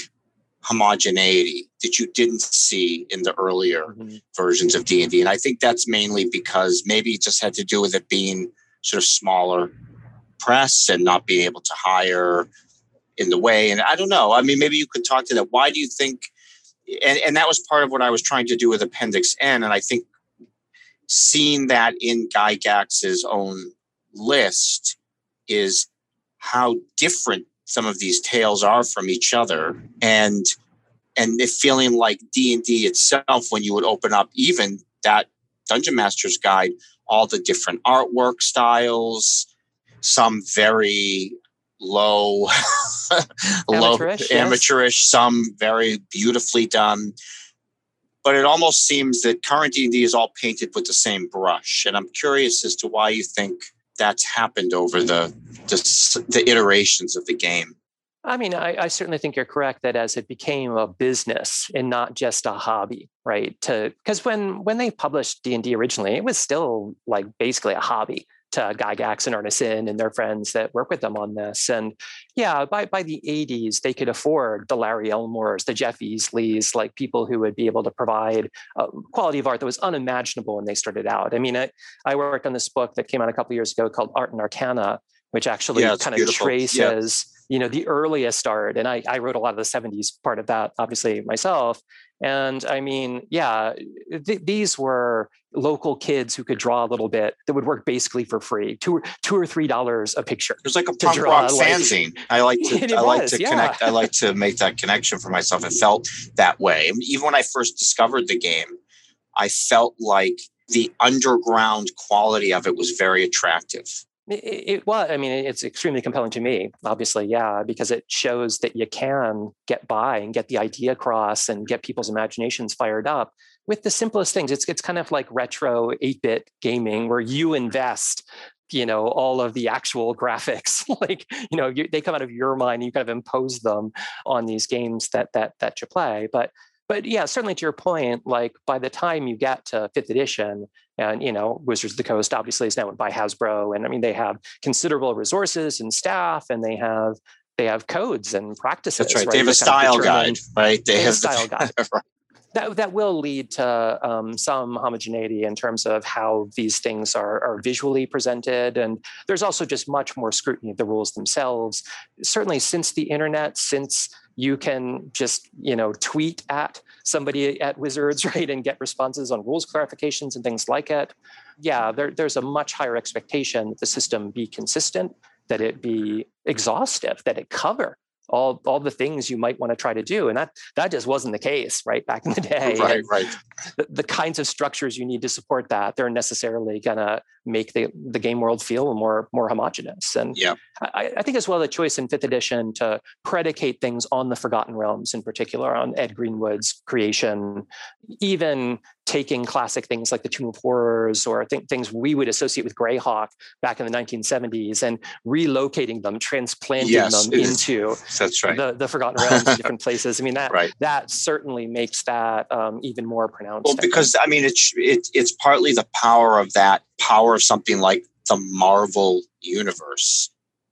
C: homogeneity that you didn't see in the earlier mm-hmm. versions of D&D and I think that's mainly because maybe it just had to do with it being sort of smaller press and not being able to hire in the way. And I don't know. I mean maybe you could talk to that. Why do you think and, and that was part of what I was trying to do with Appendix N. And I think seeing that in Gygax's own list is how different some of these tales are from each other. And and it feeling like d&d itself when you would open up even that dungeon master's guide all the different artwork styles some very low *laughs* low amateurish, amateurish some very beautifully done. But it almost seems that current d&d is all painted with the same brush. And i'm curious as to why you think that's happened over the the, the iterations of the game.
B: I mean, I, I, certainly think you're correct that as it became a business and not just a hobby, right? To because when when they published D and D originally, it was still like basically a hobby to Gygax and Arneson and their friends that work with them on this. And yeah, by, by the 80s, they could afford the Larry Elmores, the Jeff Easleys, like people who would be able to provide a quality of art that was unimaginable when they started out. I mean, I, I worked on this book that came out a couple years ago called Art and Arcana, which actually yeah, kind of traces you know the earliest art and I, I wrote a lot of the 70s part of that obviously myself and i mean yeah th- these were local kids who could draw a little bit that would work basically for free two, two or three dollars a picture
C: it was like a punk draw, rock like, fanzine i like *laughs* to i like to yeah. connect i like to make that connection for myself. It felt that way. Even when i first discovered the game i felt like the underground quality of it was very attractive
B: it, was. I mean, it's extremely compelling to me, obviously, yeah, because it shows that you can get by and get the idea across and get people's imaginations fired up with the simplest things. It's it's kind of like retro 8-bit gaming where you invest you know all of the actual *laughs* graphics like you know you, they come out of your mind and you kind of impose them on these games that that that you play but but yeah, certainly to your point, like by the time you get to fifth edition, and you know, Wizards of the Coast obviously is now owned by Hasbro, and I mean they have considerable resources and staff, and they have they have codes and practices.
C: That's right. right? They have a style guide, right?
B: They, they have, have a style *laughs* guide. right that that will lead to um, some homogeneity in terms of how these things are, are visually presented and there's also just much more scrutiny of the rules themselves certainly since the internet since you can just you know tweet at somebody at wizards *laughs* right and get responses on rules clarifications and things like it. Yeah there, there's a much higher expectation that the system be consistent that it be exhaustive that it cover all all the things you might want to try to do and that that just wasn't the case right back in the *laughs* day
C: right and right.
B: the, the, kinds of structures you need to support that they're necessarily going to make the the game world feel more more homogenous and
C: yeah.
B: I, I think as well the choice in fifth edition to predicate things on the forgotten realms in particular on ed greenwood's creation even taking classic things like the Tomb of Horrors or th- things we would associate with Greyhawk back in the 1970s and relocating them, transplanting
C: yes,
B: them into
C: that's right.
B: the, the Forgotten Realms in different *laughs* places. I mean, that right. that certainly makes that um, even more pronounced.
C: Well, because I mean, it's it, it's partly the power of that power of something like the Marvel universe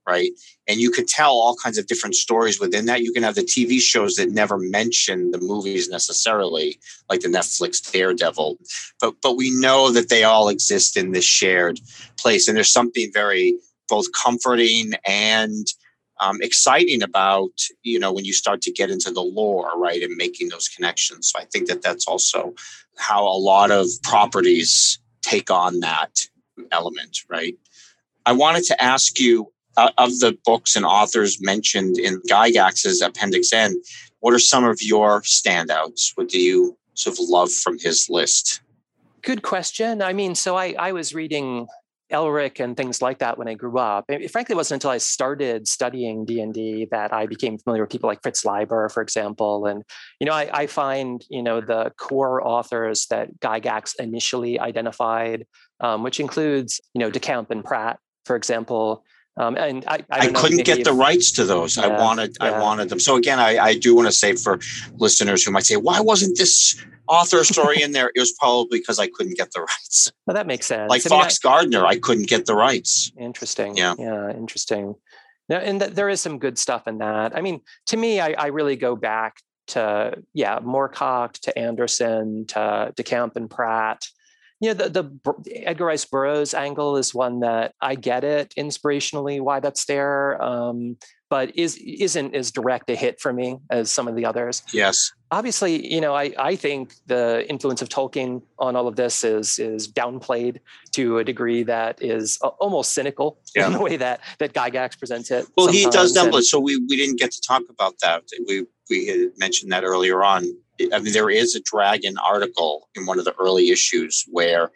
C: right? And you could tell all kinds of different stories within that. You can have the TV shows that never mention the movies necessarily, like the Netflix Daredevil, but but we know that they all exist in this shared place, and there's something very both comforting and um, exciting about you know when you start to get into the lore, right, and making those connections. So I think that that's also how a lot of properties take on that element, right? I wanted to ask you uh, of the books and authors mentioned in Gygax's Appendix N, what are some of your standouts? What do you sort of love from his list?
B: Good question. I mean, so I, I was reading Elric and things like that when I grew up. It, frankly, it wasn't until I started studying D and D that I became familiar with people like Fritz Leiber, for example. And you know, I, I find you know the core authors that Gygax initially identified, um, which includes you know DeCamp and Pratt, for example. Um, and I, I,
C: I couldn't get the rights to those. Yeah, I wanted, yeah. I wanted them. So again, I, I do want to say for listeners who might say, why wasn't this author story in there? It was probably because I couldn't get the *laughs* rights.
B: Well, that makes sense.
C: Like I Fox mean, Gardner, I couldn't get the rights.
B: Interesting. Yeah. Yeah. Interesting. Yeah, and th- there is some good stuff in that. I mean, to me, I, I really go back to yeah, Moorcock, to Anderson, to DeCamp and Pratt. You know, the, the Edgar Rice Burroughs angle is one that I get it inspirationally why that's there. Um, but is isn't as direct a hit for me as some of the others.
C: Yes.
B: Obviously, you know, I, I think the influence of Tolkien on all of this is is downplayed to a degree that is almost cynical *laughs* yeah. in the way that that Gygax presents it.
C: Well, he does downplay. So we we didn't get to talk about that. We we had mentioned that earlier on. I mean, there is a dragon article in one of the early issues where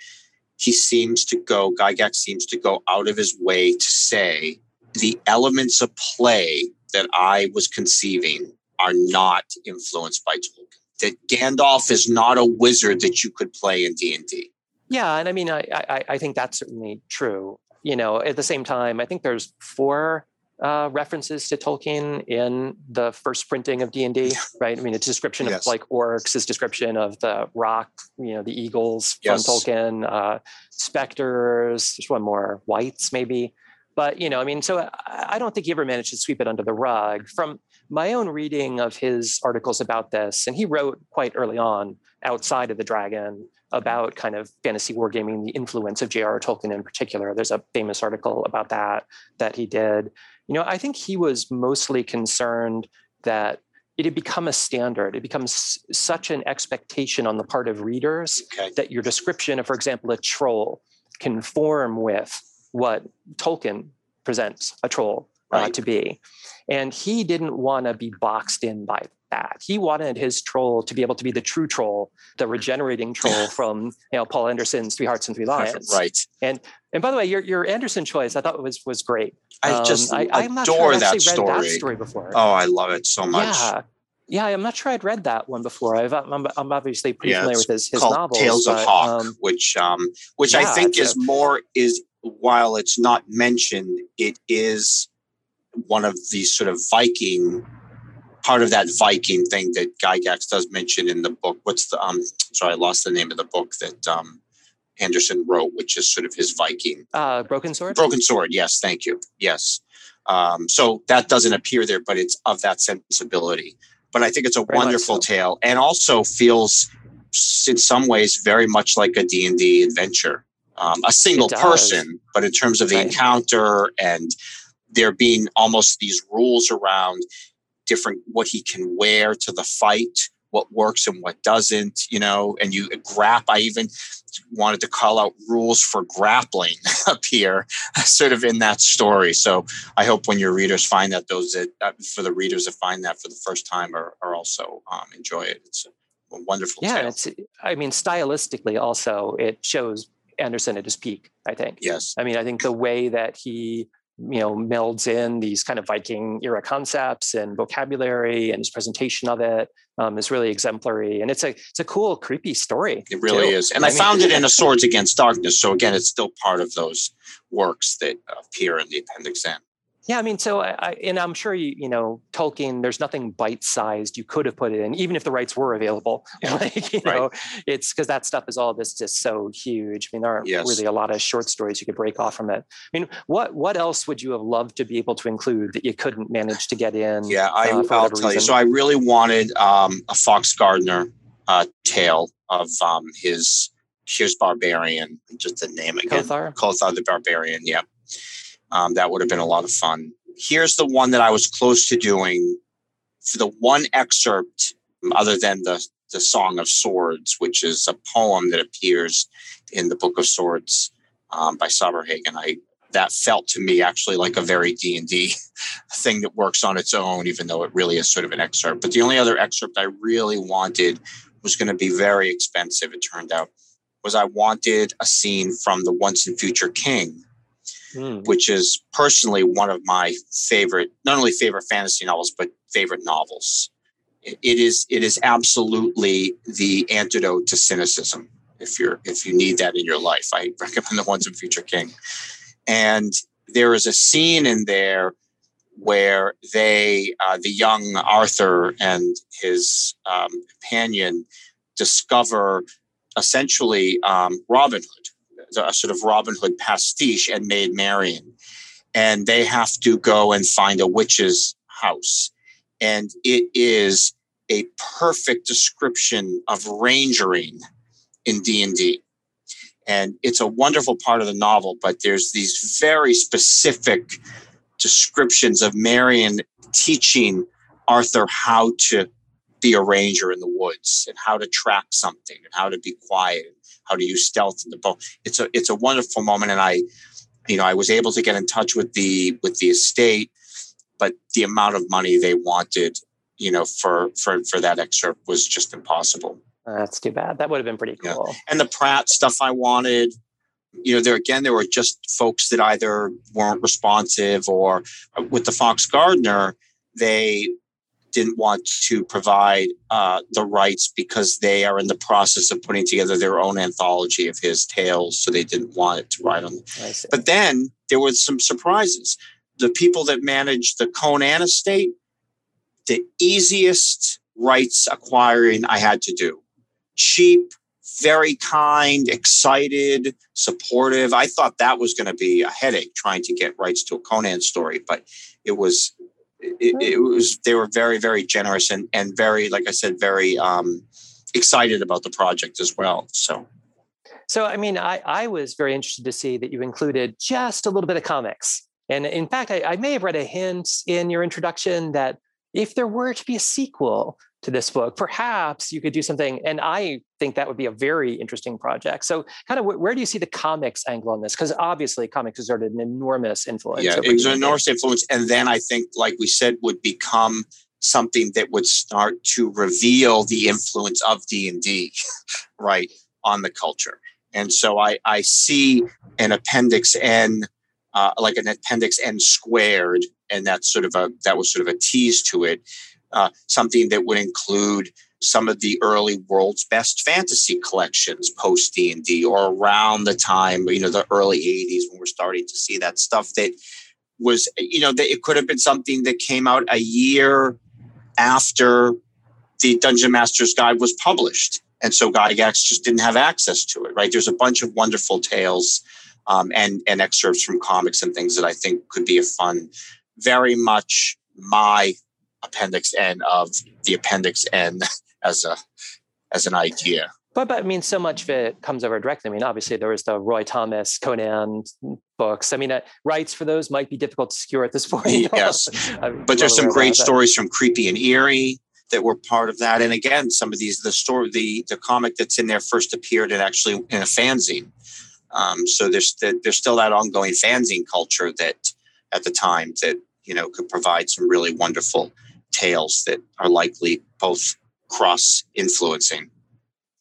C: he seems to go. Gygax seems to go out of his way to say the elements of play that I was conceiving are not influenced by Tolkien. That Gandalf is not a wizard that you could play in D and D.
B: Yeah, and I mean, I, I, I think that's certainly true. You know, at the same time, I think there's four uh, references to Tolkien in the first printing of D and D, *laughs* right? I mean, it's description yes. of like orcs, his description of the rock, you know, the eagles yes. from Tolkien, uh, specters. There's one more, wights maybe. But you know, I mean, so I don't think he ever managed to sweep it under the rug. From my own reading of his articles about this, and he wrote quite early on outside of the Dragon about kind of fantasy wargaming, the influence of J.R.R. Tolkien in particular. There's a famous article about that that he did. You know, I think he was mostly concerned that it had become a standard. It becomes such an expectation on the part of readers okay. that your description of, for example, a troll conform with what Tolkien presents a troll uh, right. to be. And he didn't want to be boxed in by that. He wanted his troll to be able to be the true troll, the regenerating *laughs* troll from you know Poul Anderson's Three Hearts and Three Lions. *laughs*
C: Right.
B: And and by the way, your your Anderson choice I thought was was great.
C: I um, just I, I'm not sure
B: that
C: story.
B: read that story before.
C: Oh, I love it so much.
B: Yeah. Yeah, I'm not sure I'd read that one before. I've, I'm, I'm obviously pretty yeah, familiar with his, his novels.
C: Tales but, of Hawk, um, which um, which yeah, I think is a, more is while it's not mentioned, it is one of these sort of Viking part of that Viking thing that Gygax does mention in the book. What's the um? Sorry, I lost the name of the book that um Anderson wrote, which is sort of his Viking.
B: Uh, Broken Sword.
C: Broken Sword. Yes, thank you. Yes. Um, so that doesn't appear there, but it's of that sensibility. But I think it's a very wonderful so. tale, and also feels in some ways very much like a D and D adventure um, a single person, but in terms of the right. encounter and there being almost these rules around different what he can wear to the fight, what works and what doesn't, you know, and you grap. I even wanted to call out rules for grappling *laughs* up here, sort of in that story. So I hope when your readers find that, those that uh, for the readers that find that for the first time are, are also um, enjoy it. It's a wonderful.
B: Yeah,
C: tale.
B: it's. I mean, stylistically, also it shows Anderson at his peak, I think.
C: Yes.
B: I mean, I think the way that he, you know, melds in these kind of Viking era concepts and vocabulary and his presentation of it um, is really exemplary. And it's a it's a cool, creepy story.
C: It really too. is. And I, I mean, found it in a Swords Against Darkness. So again, it's still part of those works that appear in the Appendix N.
B: Yeah, I mean, so I, and I'm sure you, you know, Tolkien. There's nothing bite-sized you could have put it in, even if the rights were available. *laughs* Yeah. like, you right. know, it's because that stuff is all this just so huge. I mean, there aren't yes. really a lot of short stories you could break off from it. I mean, what what else would you have loved to be able to include that you couldn't manage to get in?
C: Yeah, I, uh, will tell reason? you. So I really wanted um, a Fox Gardner uh, tale of um, his Here's Barbarian, just the name again.
B: Kothar?
C: Kothar the Barbarian. Yeah. Um, that would have been a lot of fun. Here's the one that I was close to doing for the one excerpt, other than the, the Song of Swords, which is a poem that appears in the Book of Swords um, by Saberhagen. I that felt to me actually like a very D&D *laughs* thing that works on its own, even though it really is sort of an excerpt. But the only other excerpt I really wanted was going to be very expensive, it turned out, was I wanted a scene from the Once and Future King mm. which is personally one of my favorite, not only favorite fantasy novels, but favorite novels. It is it is absolutely the antidote to cynicism. If you're if you need that in your life, I *laughs* recommend the Once and Future King. And there is a scene in there where they, uh, the young Arthur and his um, companion, discover essentially um, Robin Hood a sort of Robin Hood pastiche and Maid Marian. and they have to go and find a witch's house. And it is a perfect description of rangering in D&D. And it's a wonderful part of the novel, but there's these very specific descriptions of Marian teaching Arthur how to be a ranger in the woods and how to track something and how to be quiet and how to use stealth in the bow. It's a it's a wonderful moment, and I, you know, I was able to get in touch with the with the estate, but the amount of money they wanted, you know, for for for that excerpt was just impossible.
B: That's too bad. That would have been pretty cool.
C: Yeah. And the Pratt stuff I wanted, you know, there again, there were just folks that either weren't responsive or uh, with the Fox Gardner, they didn't want to provide uh, the rights because they are in the process of putting together their own anthology of his tales. So they didn't want it to write on. But then there were some surprises. The people that managed the Conan estate, the easiest rights acquiring I had to do. Cheap, very kind, excited, supportive. I thought that was going to be a headache trying to get rights to a Conan story, but it was it, it, was they were very very generous and and very like I said very um, excited about the project as well. So.
B: So, I mean, I, I was very interested to see that you included just a little bit of comics. And in fact, I, I may have read a hint in your introduction that if there were to be a sequel, to this book. Perhaps you could do something and i think that would be a very interesting project. So kind of where do you see the comics angle on this? Because obviously comics exerted an enormous influence
C: yeah it was an enormous influence and then i think like we said would become something that would start to reveal the influence of d&d *laughs* right on the culture. And so i i see an appendix n uh, like an appendix n squared and that's sort of a that was sort of a tease to it uh, something that would include some of the early world's best fantasy collections post D&D or around the time, you know, the early 80s when we're starting to see that stuff that was, you know, that it could have been something that came out a year after the Dungeon Master's Guide was published. And so Gygax just didn't have access to it, right? There's a bunch of wonderful tales um, and, and excerpts from comics and things that I think could be a fun, very much my appendix N of the appendix N *laughs* as a as an idea.
B: But, but I mean, so much of it comes over directly. I mean, obviously, there was the Roy Thomas Conan books. I mean, uh, rights for those might be difficult to secure at this *laughs* point.
C: yes, *laughs* but there's some great stories from Creepy and Eerie that were part of that. And again, some of these, the story, the the comic that's in there first appeared in actually in a fanzine. Um, so there's there's still that ongoing fanzine culture that at the time that you know could provide some really wonderful tales that are likely both cross influencing.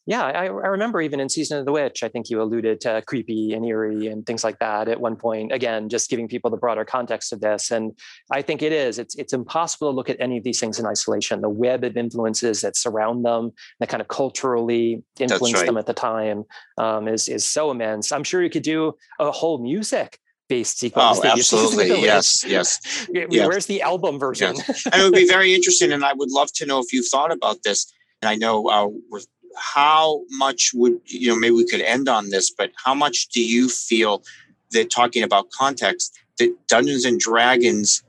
B: Yeah, I, I, remember even in Season of the Witch, I think you alluded to creepy and eerie and things like that at one point. Again, just giving people the broader context of this. And I think it is. It's it's impossible to look at any of these things in isolation. The web of influences that surround them, that kind of culturally influenced right. them at the time, um, is is so immense. I'm sure you could do a whole music based sequence.
C: Oh, absolutely. Yes, yes. *laughs*
B: Where's the album version?
C: Yes. and it would be very *laughs* interesting. And I would love to know if you've thought about this. And I know uh, how much would, you know, maybe we could end on this, but how much do you feel that talking about context, that Dungeons and Dragons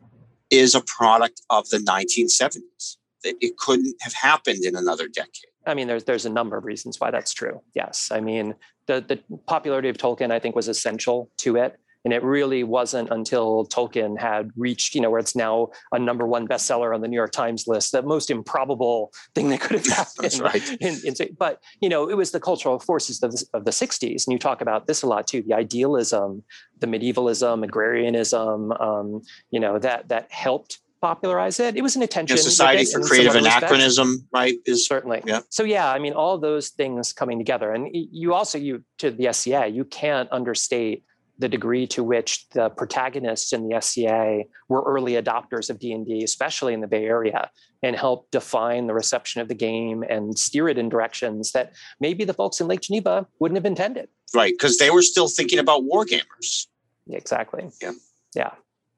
C: is a product of the 1970s? That it couldn't have happened in another decade.
B: I mean, there's there's a number of reasons why that's true. Yes, I mean the the popularity of Tolkien, I think, was essential to it. And it really wasn't until Tolkien had reached, you know, where it's now a number one bestseller on the New York Times list, the most improbable thing that could have *laughs* happened.
C: That's right. In, in,
B: but, you know, it was the cultural forces of the, of the 60s. And you talk about this a lot too, the idealism, the medievalism, agrarianism, um, you know, that that helped popularize it. It was an attention.
C: The Society for Creative Anachronism, respects. right?
B: Is certainly. Yeah. So yeah, I mean, all those things coming together, and you also you to the SCA, you can't understate the degree to which the protagonists in the SCA were early adopters of D&D, especially in the Bay Area, and helped define the reception of the game and steer it in directions that maybe the folks in Lake Geneva wouldn't have intended.
C: Right, because they were still thinking about wargamers.
B: Exactly.
C: Yeah.
B: Yeah.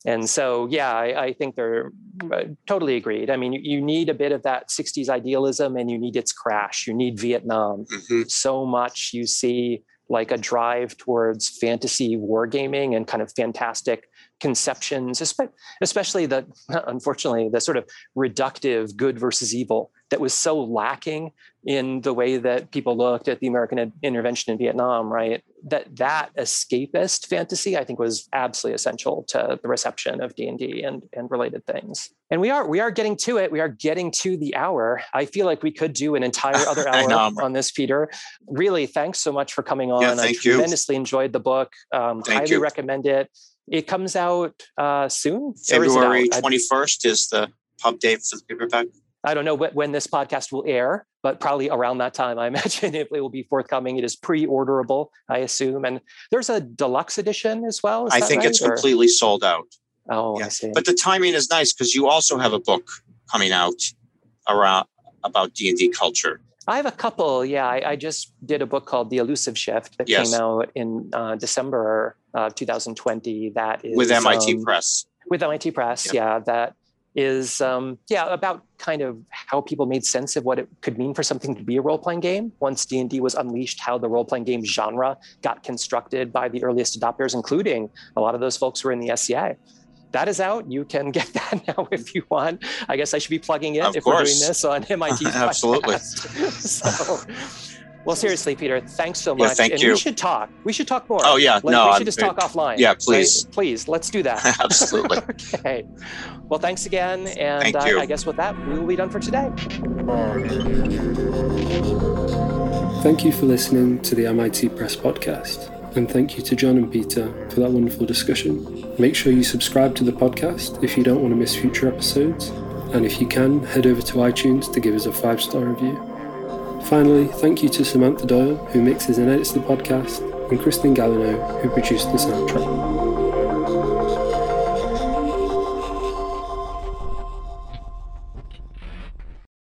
B: And so, yeah, I, I think they're uh, totally agreed. I mean, you, you, need a bit of that 60s idealism and you need its crash. You need Vietnam. Mm-hmm. So much you see like a drive towards fantasy wargaming and kind of fantastic conceptions, especially the, *laughs* unfortunately, the sort of reductive good versus evil that was so lacking in the way that people looked at the American intervention in Vietnam, right? That that escapist fantasy, I think, was absolutely essential to the reception of D and D and and related things. And we are we are getting to it. We are getting to the hour. I feel like we could do an entire *laughs* other hour on this, Peter. Really, thanks so much for coming on.
C: Yeah, thank
B: I tremendously you. enjoyed the book. Um, highly you. recommend it. It comes out uh, soon.
C: February twenty first is the pub date for the paperback.
B: I don't know when this podcast will air, but probably around that time, I *laughs* imagine it will be forthcoming. It is pre-orderable, I assume, and there's a deluxe edition as well.
C: Is I think
B: right?
C: it's or? completely sold out.
B: Oh, yeah. I see.
C: But the timing is nice because you also have a book coming out around about D and D culture.
B: I have a couple. Yeah, I, I, just did a book called The Elusive Shift that yes. came out in uh, December uh, 2020. That is
C: with MIT um, Press.
B: With MIT Press, yep. yeah. That is um, yeah about kind of how people made sense of what it could mean for something to be a role-playing game. Once d&d was unleashed how the role-playing game genre got constructed by the earliest adopters including a lot of those folks were in the sca that is out. You can get *laughs* that now if you want. I guess i should be plugging it
C: of
B: if
C: course.
B: we're doing this on mit *laughs*
C: absolutely. *laughs*
B: so well, seriously, Peter, thanks so much.
C: Yeah, thank
B: and
C: you.
B: we should talk. We should talk more.
C: Oh yeah,
B: like,
C: no,
B: we should I'm, just talk offline.
C: Yeah, please,
B: right? please, let's do that. *laughs* *laughs*
C: Absolutely.
B: okay. Well, thanks again, and
C: thank
B: uh, I guess with that, we will be done for today.
A: Thank you for listening to the MIT Press podcast, and thank you to Jon and Peter for that wonderful discussion. Make sure you subscribe to the podcast if you don't want to miss future episodes, and if you can, head over to iTunes to give us a five star review. Finally, thank you to Samantha Doyle, who mixes and edits the podcast, and Kristen Gallino, who produced the soundtrack.